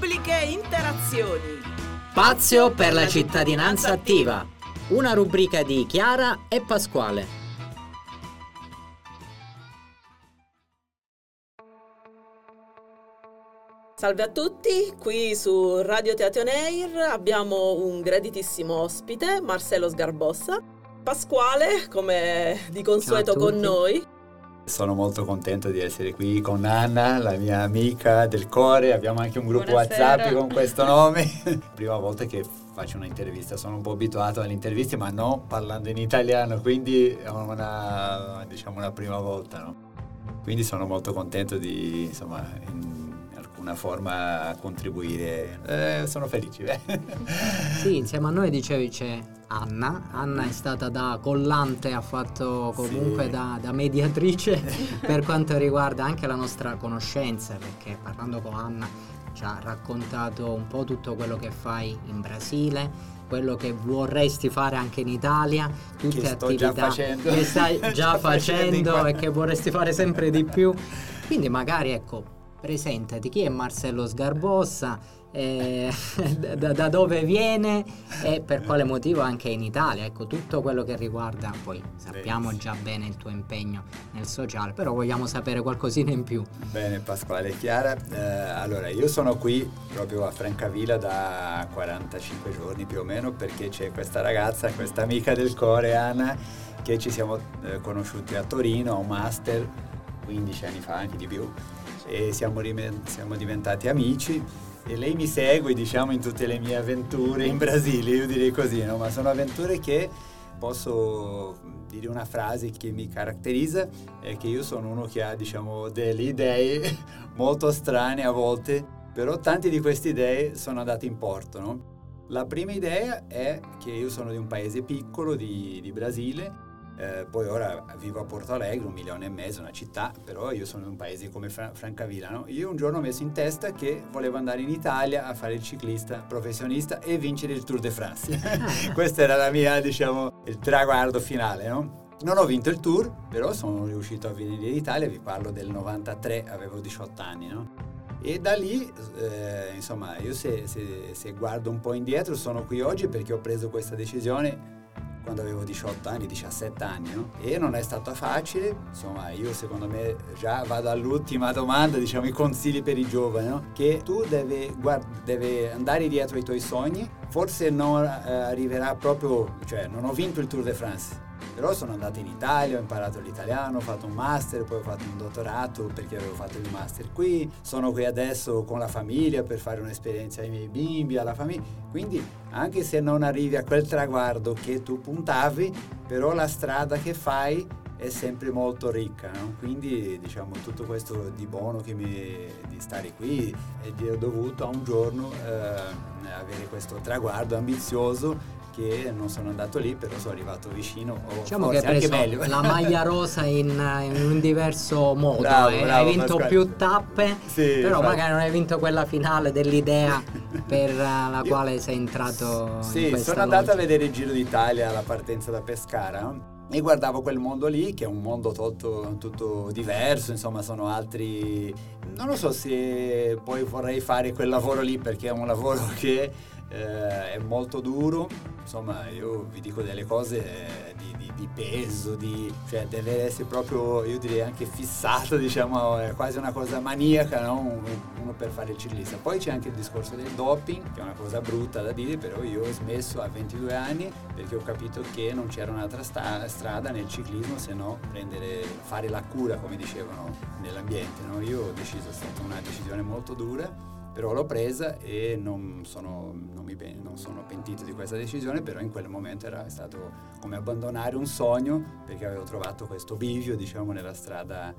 Pubbliche interazioni. Spazio per la cittadinanza attiva. Una rubrica di Chiara e Pasquale. Salve a tutti, qui su Radio Teatro Air abbiamo un graditissimo ospite, Marcello Sgarbossa. Pasquale, come di consueto con noi. Sono molto contento di essere qui con Anna, la mia amica del cuore. Abbiamo anche un gruppo Buonasera. WhatsApp con questo nome. Prima volta che faccio un'intervista, sono un po' abituato alle interviste, ma non parlando in italiano, quindi è una, diciamo, una prima volta. No? Quindi sono molto contento di, insomma, in alcuna forma contribuire. Eh, sono felice. beh. Sì, insieme a noi dicevi c'è Anna. Anna è stata da collante, ha fatto comunque Sì. da, da mediatrice per quanto riguarda anche la nostra conoscenza, perché parlando con Anna ci ha raccontato un po' tutto quello che fai in Brasile, quello che vorresti fare anche in Italia, tutte Che attività facendo. che stai già, facendo e che vorresti fare sempre di più. Quindi magari ecco, presentati. Chi è Marcello Sgarbossa, eh, da, da dove viene? E per quale motivo anche in Italia. Ecco, tutto quello che riguarda, poi sappiamo già bene il tuo impegno nel sociale, però vogliamo sapere qualcosina in più. Bene Pasquale Chiara, Eh, allora io sono qui proprio a Francavilla da 45 giorni più o meno perché c'è questa ragazza, questa amica del cuore Anna, che ci siamo eh, conosciuti a Torino a un master 15 anni fa, anche di più, e siamo, siamo diventati amici e lei mi segue diciamo in tutte le mie avventure in Brasile, io direi così, no? ma sono avventure che posso dire una frase che mi caratterizza è che io sono uno che ha diciamo delle idee molto strane a volte, però tante di queste idee sono andate in porto. no? La prima idea è che io sono di un paese piccolo di, di Brasile, eh, poi ora vivo a Porto Alegre, un milione e mezzo, una città, però io sono di un paese come Fra- Francavilla. no? Io un giorno ho messo in testa che volevo andare in Italia a fare il ciclista professionista e vincere il Tour de France. Questo era la mia, diciamo, il traguardo finale, no? Non ho vinto il tour, però sono riuscito a venire in Italia, vi parlo del 93, avevo 18 anni, no? E da lì, eh, insomma, io se, se- se guardo un po' indietro sono qui oggi perché ho preso questa decisione quando avevo 18 anni, 17 anni, no? E non è stato facile, insomma, io secondo me già vado all'ultima domanda, diciamo i consigli per i giovani, no? Che tu devi, guard- devi andare dietro ai tuoi sogni, forse non eh, arriverà proprio, cioè non ho vinto il Tour de France, però sono andato in Italia, ho imparato l'italiano, ho fatto un master, poi ho fatto un dottorato perché avevo fatto il master qui, sono qui adesso con la famiglia per fare un'esperienza ai miei bimbi, alla famiglia, quindi anche se non arrivi a quel traguardo che tu puntavi, però la strada che fai è sempre molto ricca, no? quindi diciamo tutto questo di buono che mi, di stare qui è dovuto a un giorno eh, avere questo traguardo ambizioso che non sono andato lì, però sono arrivato vicino, o Diciamo che hai meglio. la maglia rosa in, in un diverso modo, Bravo, eh. bravo, hai vinto Pasquale. più tappe, Sì, però infatti. magari non hai vinto quella finale dell'idea per eh, la quale sei entrato in Sì, questa sono andato a vedere il Giro d'Italia alla partenza da Pescara e guardavo quel mondo lì che è un mondo tutto, tutto diverso, insomma sono altri... Non lo so se poi vorrei fare quel lavoro lì perché è un lavoro che eh, è molto duro, insomma io vi dico delle cose eh, di, di- di peso, di, cioè deve essere proprio, io direi anche fissato, diciamo, è quasi una cosa maniaca, no? Un- uno per fare il ciclista. Poi c'è anche il discorso del doping, che è una cosa brutta da dire, però io ho smesso a 22 anni perché ho capito che non c'era un'altra sta- strada nel ciclismo se no prendere, fare la cura, come dicevano nell'ambiente. no? Io ho deciso, è stata una decisione molto dura però l'ho presa e non sono, non mi non sono pentito di questa decisione, però in quel momento era stato come abbandonare un sogno perché avevo trovato questo bivio, diciamo, nella strada,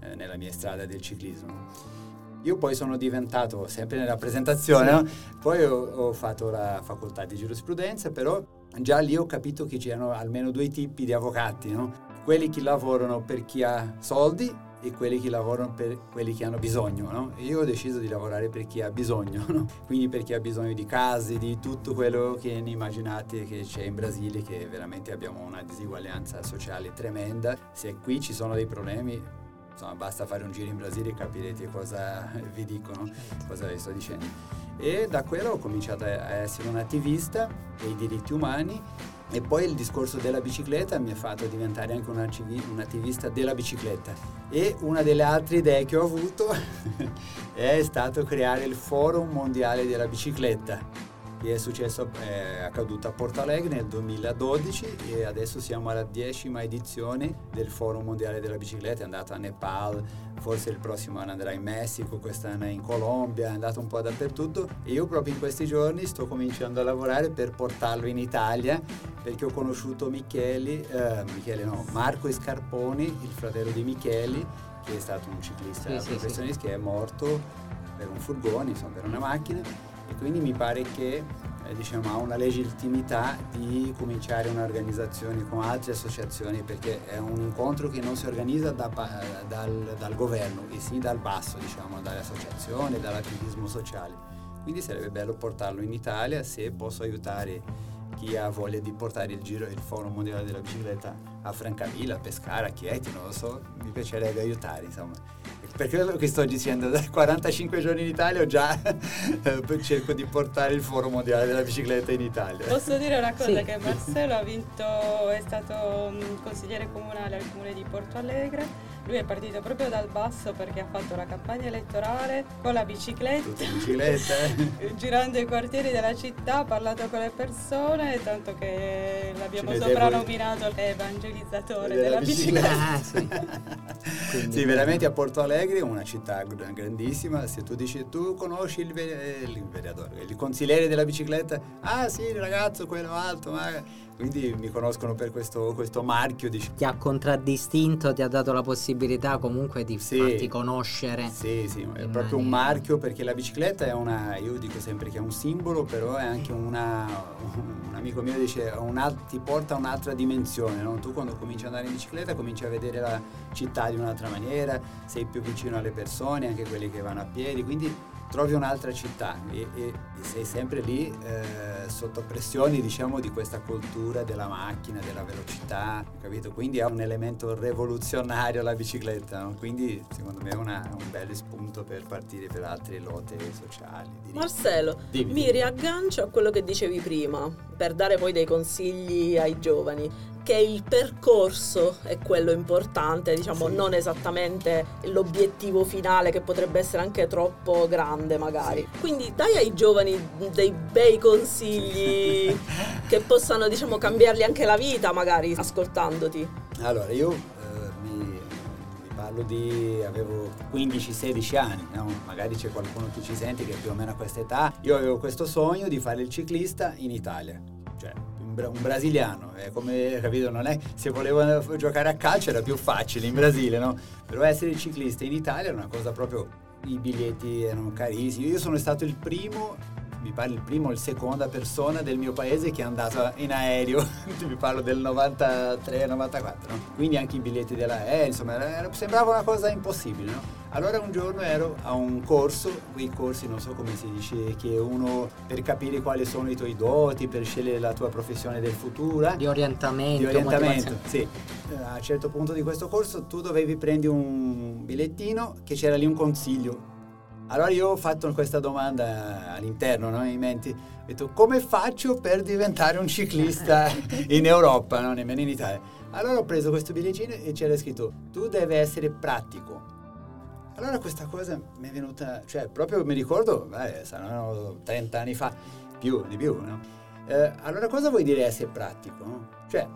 eh, nella mia strada del ciclismo. Io poi sono diventato, sempre nella presentazione, no? poi ho, ho fatto la facoltà di giurisprudenza, però già lì ho capito che c'erano almeno due tipi di avvocati, no? quelli che lavorano per chi ha soldi e quelli che lavorano per quelli che hanno bisogno. No? Io ho deciso di lavorare per chi ha bisogno, no? quindi per chi ha bisogno di case, di tutto quello che ne immaginate che c'è in Brasile, che veramente abbiamo una disuguaglianza sociale tremenda. Se qui ci sono dei problemi, insomma basta fare un giro in Brasile e capirete cosa vi dicono, cosa vi sto dicendo. E da quello ho cominciato a essere un attivista dei diritti umani e poi il discorso della bicicletta mi ha fatto diventare anche un, attivista della bicicletta. E una delle altre idee che ho avuto è stato creare il Forum Mondiale della Bicicletta è successo, è accaduto a Porto Alegre nel 2012 e adesso siamo alla decima edizione del Forum Mondiale della Bicicletta, è andato a Nepal, forse il prossimo anno andrà in Messico, quest'anno in Colombia, è andato un po' dappertutto. E io proprio in questi giorni sto cominciando a lavorare per portarlo in Italia perché ho conosciuto Micheli, eh, Michele no, Marco Scarponi, il fratello di Micheli, che è stato un ciclista sì, professionista sì, sì. che è morto per un furgone, insomma per una macchina e quindi mi pare che eh, diciamo, ha una legittimità di cominciare un'organizzazione con altre associazioni perché è un incontro che non si organizza da, dal, dal, governo, e sì dal basso, diciamo, dalle associazioni, dall'attivismo sociale. Quindi sarebbe bello portarlo in Italia se posso aiutare chi ha voglia di portare il giro il Forum Mondiale della Bicicletta a Francavilla, a Pescara, a Chieti, non lo so, mi piacerebbe aiutare, insomma. Per quello che sto dicendo, da 45 giorni in Italia ho già eh, cerco di portare il Forum Mondiale della Bicicletta in Italia. Posso dire una cosa, sì. che Marcello ha vinto, è stato mm, consigliere comunale al comune di Porto Alegre lui è partito proprio dal basso perché ha fatto la campagna elettorale con la bicicletta, bicicletta eh? girando i quartieri della città, ha parlato con le persone, tanto che l'abbiamo soprannominato l'evangelizzatore della, della bicicletta. bicicletta. Ah, sì. sì, veramente a Porto Alegre, una città grandissima, se tu dici tu conosci il, il, il, il consigliere della bicicletta, ah sì, il ragazzo, quello alto, ma quindi mi conoscono per questo, questo marchio. Diciamo. Ti ha contraddistinto, ti ha dato la possibilità comunque di sì, farti conoscere. Sì, sì, è proprio un marchio perché la bicicletta è una, io dico sempre che è un simbolo, però è anche una, un amico mio dice, una, ti porta a un'altra dimensione. No? Tu quando cominci ad andare in bicicletta cominci a vedere la città di un'altra maniera, sei più vicino alle persone, anche quelli che vanno a piedi, quindi trovi un'altra città e, e, sei sempre lì eh, sotto pressione diciamo di questa cultura della macchina, della velocità, capito? Quindi è un elemento rivoluzionario la bicicletta, no? quindi secondo me è una, un bel spunto per partire per altre lotte sociali. Marcello, dimmi, mi riaggancio a quello che dicevi prima, per dare poi dei consigli ai giovani che il percorso è quello importante, diciamo, sì. non esattamente l'obiettivo finale che potrebbe essere anche troppo grande magari. Sì. Quindi dai ai giovani dei bei consigli che possano, diciamo, cambiargli anche la vita magari ascoltandoti. Allora, io parlo di avevo 15-16 anni, no? magari c'è qualcuno che ci sente che è più o meno a questa età. Io avevo questo sogno di fare il ciclista in Italia. Cioè, un brasiliano, è come, capito, non è, se volevo giocare a calcio era più facile in Brasile, no? Però essere ciclista in Italia era una cosa proprio, i biglietti erano carissimi, io sono stato il primo mi pare il primo o il seconda persona del mio paese che è andata in aereo, mi parlo del 93-94, no? quindi anche i biglietti dell'aereo, insomma era, sembrava una cosa impossibile. No? Allora un giorno ero a un corso, quei corsi non so come si dice, che uno per capire quali sono i tuoi doti, per scegliere la tua professione del futuro. Eh? Di orientamento. Di orientamento, sì. A un certo punto di questo corso tu dovevi prendere un bigliettino che c'era lì un consiglio allora io ho fatto questa domanda all'interno, no, in mente, ho detto come faccio per diventare un ciclista in Europa, non nemmeno in Italia. Allora ho preso questo bigliettino e c'era scritto tu devi essere pratico. Allora questa cosa mi è venuta, cioè proprio mi ricordo, beh, saranno 30 anni fa, più, di più, no? Eh, allora cosa vuol dire essere pratico? No? Cioè,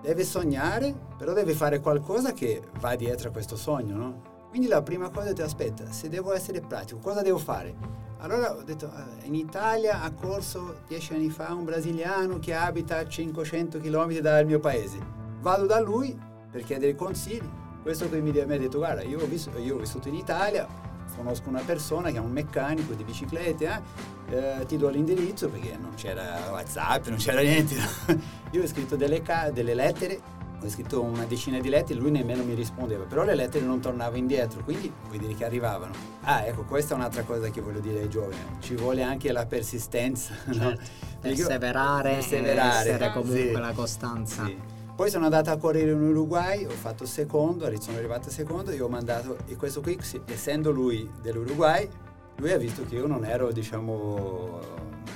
deve sognare, però deve fare qualcosa che va dietro a questo sogno, no? Quindi la prima cosa ti aspetta, se devo essere pratico, cosa devo fare? Allora ho detto, eh, in Italia ha corso dieci anni fa un brasiliano che abita a 500 km dal mio paese. Vado da lui per chiedere consigli. Questo che mi, ha detto, guarda, io ho, visto, io ho vissuto in Italia, conosco una persona che è un meccanico di biciclette, eh? Eh, ti do l'indirizzo perché non c'era WhatsApp, non c'era niente. io ho scritto delle, ca- delle lettere ho scritto una decina di lettere, lui nemmeno mi rispondeva, però le lettere non tornavano indietro, quindi vuol dire che arrivavano. Ah, ecco, questa è un'altra cosa che voglio dire ai giovani, ci vuole anche la persistenza, certo. no? perseverare, perseverare essere comunque sì. la costanza. Sì. Poi sono andato a correre in Uruguay, ho fatto secondo, sono arrivato secondo e ho mandato, e questo qui, essendo lui dell'Uruguay, lui ha visto che io non ero, diciamo,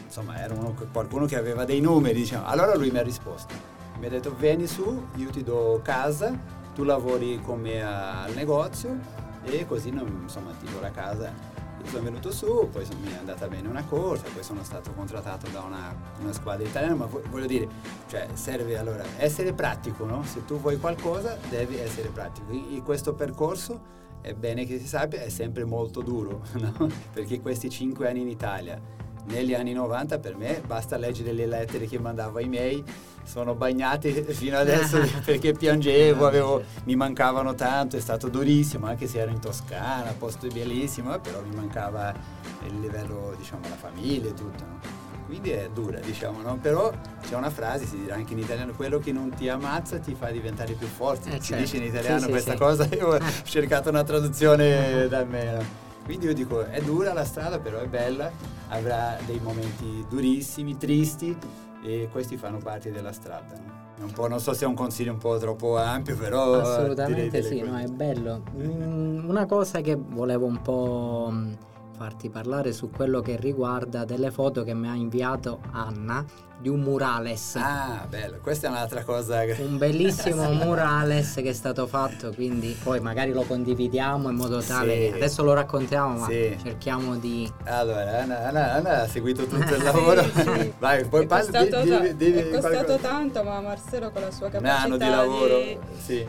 insomma, ero uno, qualcuno che aveva dei numeri, diciamo. Allora lui mi ha risposto, mi ha detto vieni su, io ti do casa, tu lavori con me al negozio e così, insomma, ti do la casa sono venuto su, poi mi è andata bene una corsa, poi sono stato contrattato da una, una squadra italiana, ma voglio dire, cioè serve allora essere pratico, no? Se tu vuoi qualcosa devi essere pratico. In, questo percorso è bene che si sappia, è sempre molto duro, no? Perché questi cinque anni in Italia, negli anni 90 per me basta leggere le lettere che mandavo ai miei sono bagnati fino adesso perché piangevo, avevo, mi mancavano tanto, è stato durissimo, anche se ero in Toscana, posto bellissimo, però mi mancava il livello, diciamo, la famiglia e tutto. No? Quindi è dura, diciamo, no? Però c'è una frase, si dirà anche in italiano, quello che non ti ammazza ti fa diventare più forte. Eh, si certo. dice in italiano sì, questa sì, cosa, io ho cercato una traduzione da me. Quindi io dico, è dura la strada, però è bella, avrà dei momenti durissimi, tristi, e questi fanno parte della strada. No? non so se è un consiglio un po' troppo ampio, però... Assolutamente sì, no, è bello. Mm, una cosa che volevo un po' farti parlare su quello che riguarda delle foto che mi ha inviato Anna di un murales. Ah, bello, questa è un'altra cosa. Che... Un bellissimo murales che è stato fatto, quindi poi magari lo condividiamo in modo tale. Sì. Adesso lo raccontiamo, ma sì. cerchiamo di. Allora, Anna, Anna, Anna, ha seguito tutto il lavoro. sì, Vai, poi parli. È costato, di, di, di, è costato tanto, ma Marcelo con la sua capacità. Un anno di lavoro, sì.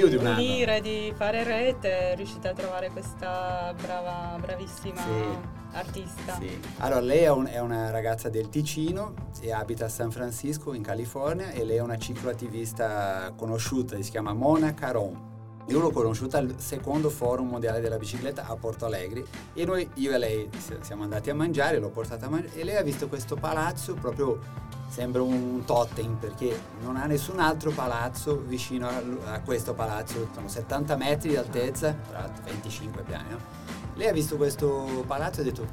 Più di un anno. Unire, di fare rete, è riuscita a trovare questa brava, bravissima sì. artista. Sì. Allora, lei è, un, è, una ragazza del Ticino e abita a San Francisco, in California, e lei è una cicloattivista conosciuta, si chiama Mona Caron. Io l'ho conosciuta al secondo forum mondiale della bicicletta a Porto Alegre e noi, io e lei, siamo andati a mangiare, l'ho portata a mangiare e lei ha visto questo palazzo proprio sembra un totem perché non ha nessun altro palazzo vicino a, a questo palazzo, sono 70 metri di altezza, tra 25 piani. No? Lei ha visto questo palazzo e ha detto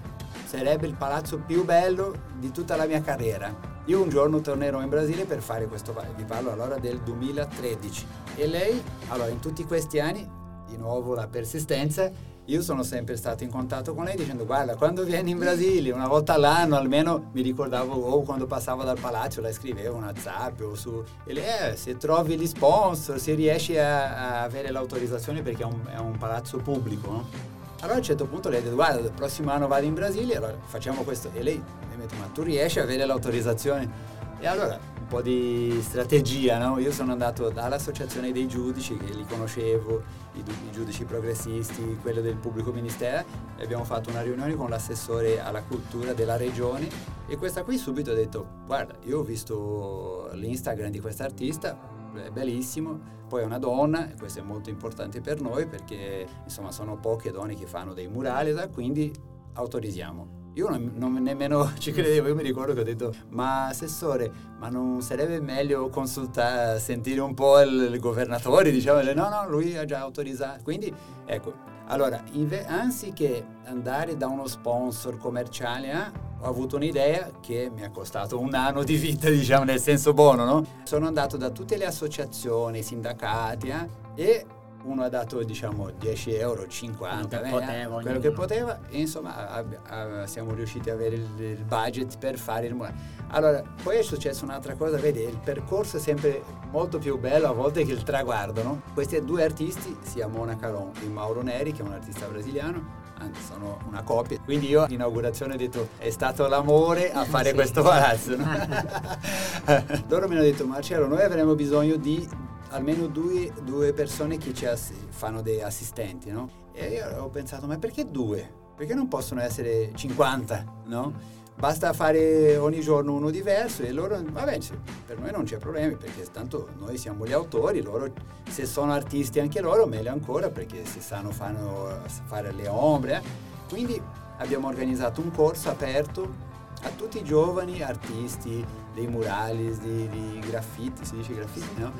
sarebbe il palazzo più bello di tutta la mia carriera. Io un giorno tornerò in Brasile per fare questo palazzo, vi parlo allora del 2013 e lei, allora in tutti questi anni, di nuovo la persistenza, io sono sempre stato in contatto con lei dicendo guarda quando vieni in Brasile una volta all'anno almeno mi ricordavo o quando passavo dal palazzo la scrivevo una zap o su e lei eh, se trovi gli sponsor se riesci a, a avere l'autorizzazione perché è un, è un palazzo pubblico no? allora a un certo punto lei ha detto guarda il prossimo anno vado in Brasile allora facciamo questo e lei mi ha detto ma tu riesci a avere l'autorizzazione e allora un po' di strategia, no? Io sono andato dall'associazione dei giudici, che li conoscevo, i, i, giudici progressisti, quello del pubblico ministero, e abbiamo fatto una riunione con l'assessore alla cultura della regione e questa qui subito ha detto, guarda, io ho visto l'Instagram di questa artista, è bellissimo, poi è una donna, e questo è molto importante per noi perché insomma sono poche donne che fanno dei murali, quindi autorizziamo. Io non, non, nemmeno ci credevo, io mi ricordo che ho detto, ma assessore, ma non sarebbe meglio consultare, sentire un po' il, il governatore? Diciamo, no, no, lui ha già autorizzato. Quindi, ecco, allora, inve- anziché andare da uno sponsor commerciale, eh, ho avuto un'idea che mi ha costato un anno di vita, diciamo, nel senso buono, no? Sono andato da tutte le associazioni, sindacati, eh, e uno ha dato diciamo 10 euro, 50, quello che, eh, poteva, quello che poteva e insomma a, a, siamo riusciti ad avere il, il, budget per fare il murale. Allora, poi è successa un'altra cosa, vedi, il percorso è sempre molto più bello a volte che il traguardo, no? Questi due artisti, sia Mona Caron e Mauro Neri, che è un artista brasiliano, anzi sono una coppia. Quindi io all'inaugurazione ho detto è stato l'amore a fare sì. questo palazzo. No? Loro mi hanno detto Marcello noi avremo bisogno di almeno due, due persone che ci ass- fanno dei assistenti, no? E io ho pensato, ma perché due? Perché non possono essere 50, no? Basta fare ogni giorno uno diverso e loro, vabbè, per noi non c'è problemi perché tanto noi siamo gli autori, loro se sono artisti anche loro meglio ancora perché si sanno fanno, fare le ombre. Eh. Quindi abbiamo organizzato un corso aperto a tutti i giovani artisti dei murali, di graffiti, si dice graffiti, no?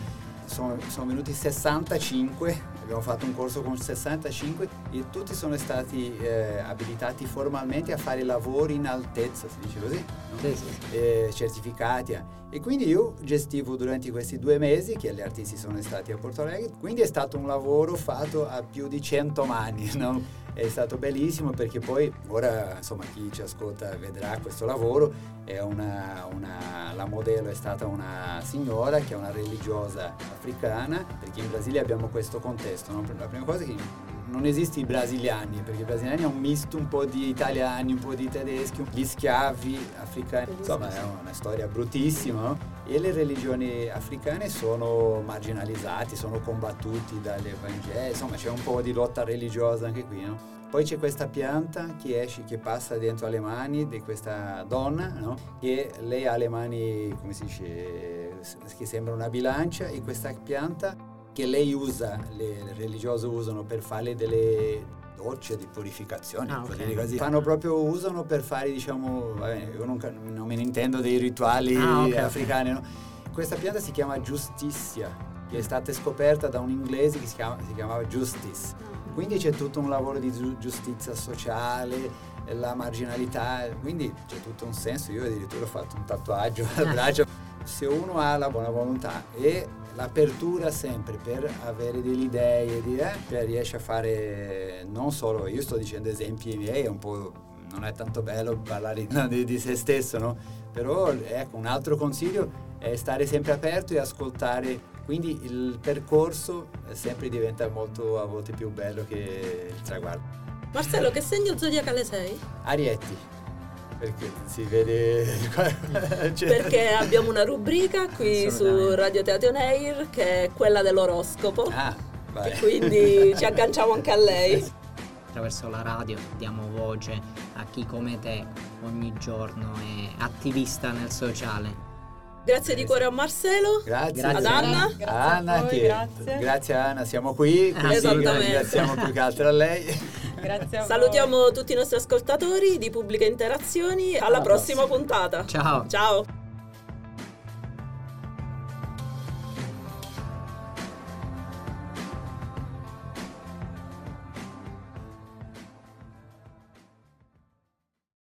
Sono, sono venuti 65, abbiamo fatto un corso con 65 e tutti sono stati eh, abilitati formalmente a fare lavori in altezza, si dice così, no? Sì, sì. Eh, certificati. E quindi io gestivo durante questi due mesi che gli artisti sono stati a Porto Alegre, quindi è stato un lavoro fatto a più di 100 mani, no? È stato bellissimo perché poi ora insomma chi ci ascolta vedrà questo lavoro, è una, una- la modello è stata una signora che è una religiosa africana, perché in Brasile abbiamo questo contesto, no? la prima cosa è che non esiste i brasiliani, perché i brasiliani è un misto un po' di italiani, un po' di tedeschi, gli schiavi africani, insomma è una storia bruttissima, no? E le religioni africane sono marginalizzate, sono combattuti dagli evangeli, insomma c'è un po' di lotta religiosa anche qui, no? Poi c'è questa pianta che esce, che passa dentro alle mani di questa donna, no? Che lei ha le mani, come si dice, che sembra una bilancia e questa pianta che lei usa, le religiose usano per fare delle docce di purificazione, Ah, ok. così. Fanno proprio, usano per fare, diciamo, vabbè, io non, non me ne intendo dei rituali Ah, ok, ok. africani, no? Questa pianta si chiama giustizia, che è stata scoperta da un inglese che si, chiama- si chiamava Justice. Quindi c'è tutto un lavoro di giu- giustizia sociale, la marginalità, quindi c'è tutto un senso. Io addirittura ho fatto un tatuaggio al Ah. braccio. Se uno ha la buona volontà e l'apertura sempre per avere delle idee, di, eh, cioè riesce a fare non solo, io sto dicendo esempi miei, è un po', non è tanto bello parlare di, di se stesso, no? Però ecco, un altro consiglio è stare sempre aperto e ascoltare quindi il percorso sempre diventa molto a volte più bello che il traguardo. Marcello, che segno zodiacale sei? Arietti, perché si vede... cioè- Perché abbiamo una rubrica qui su. Radio Teatro Air che è quella dell'oroscopo. Ah, vai. E quindi ci agganciamo anche a lei. Attraverso la radio diamo voce a chi come te ogni giorno è attivista nel sociale. Grazie di cuore a Marcelo. Grazie. Grazie. Ad Anna? Grazie a Anna, voi, che- grazie. grazie a Anna, siamo qui, quindi ringraziamo più che altro a lei. Grazie a voi. Salutiamo tutti i nostri ascoltatori di Pubbliche Interazioni. Alla, Alla prossima prossima. puntata. Ciao. Ciao.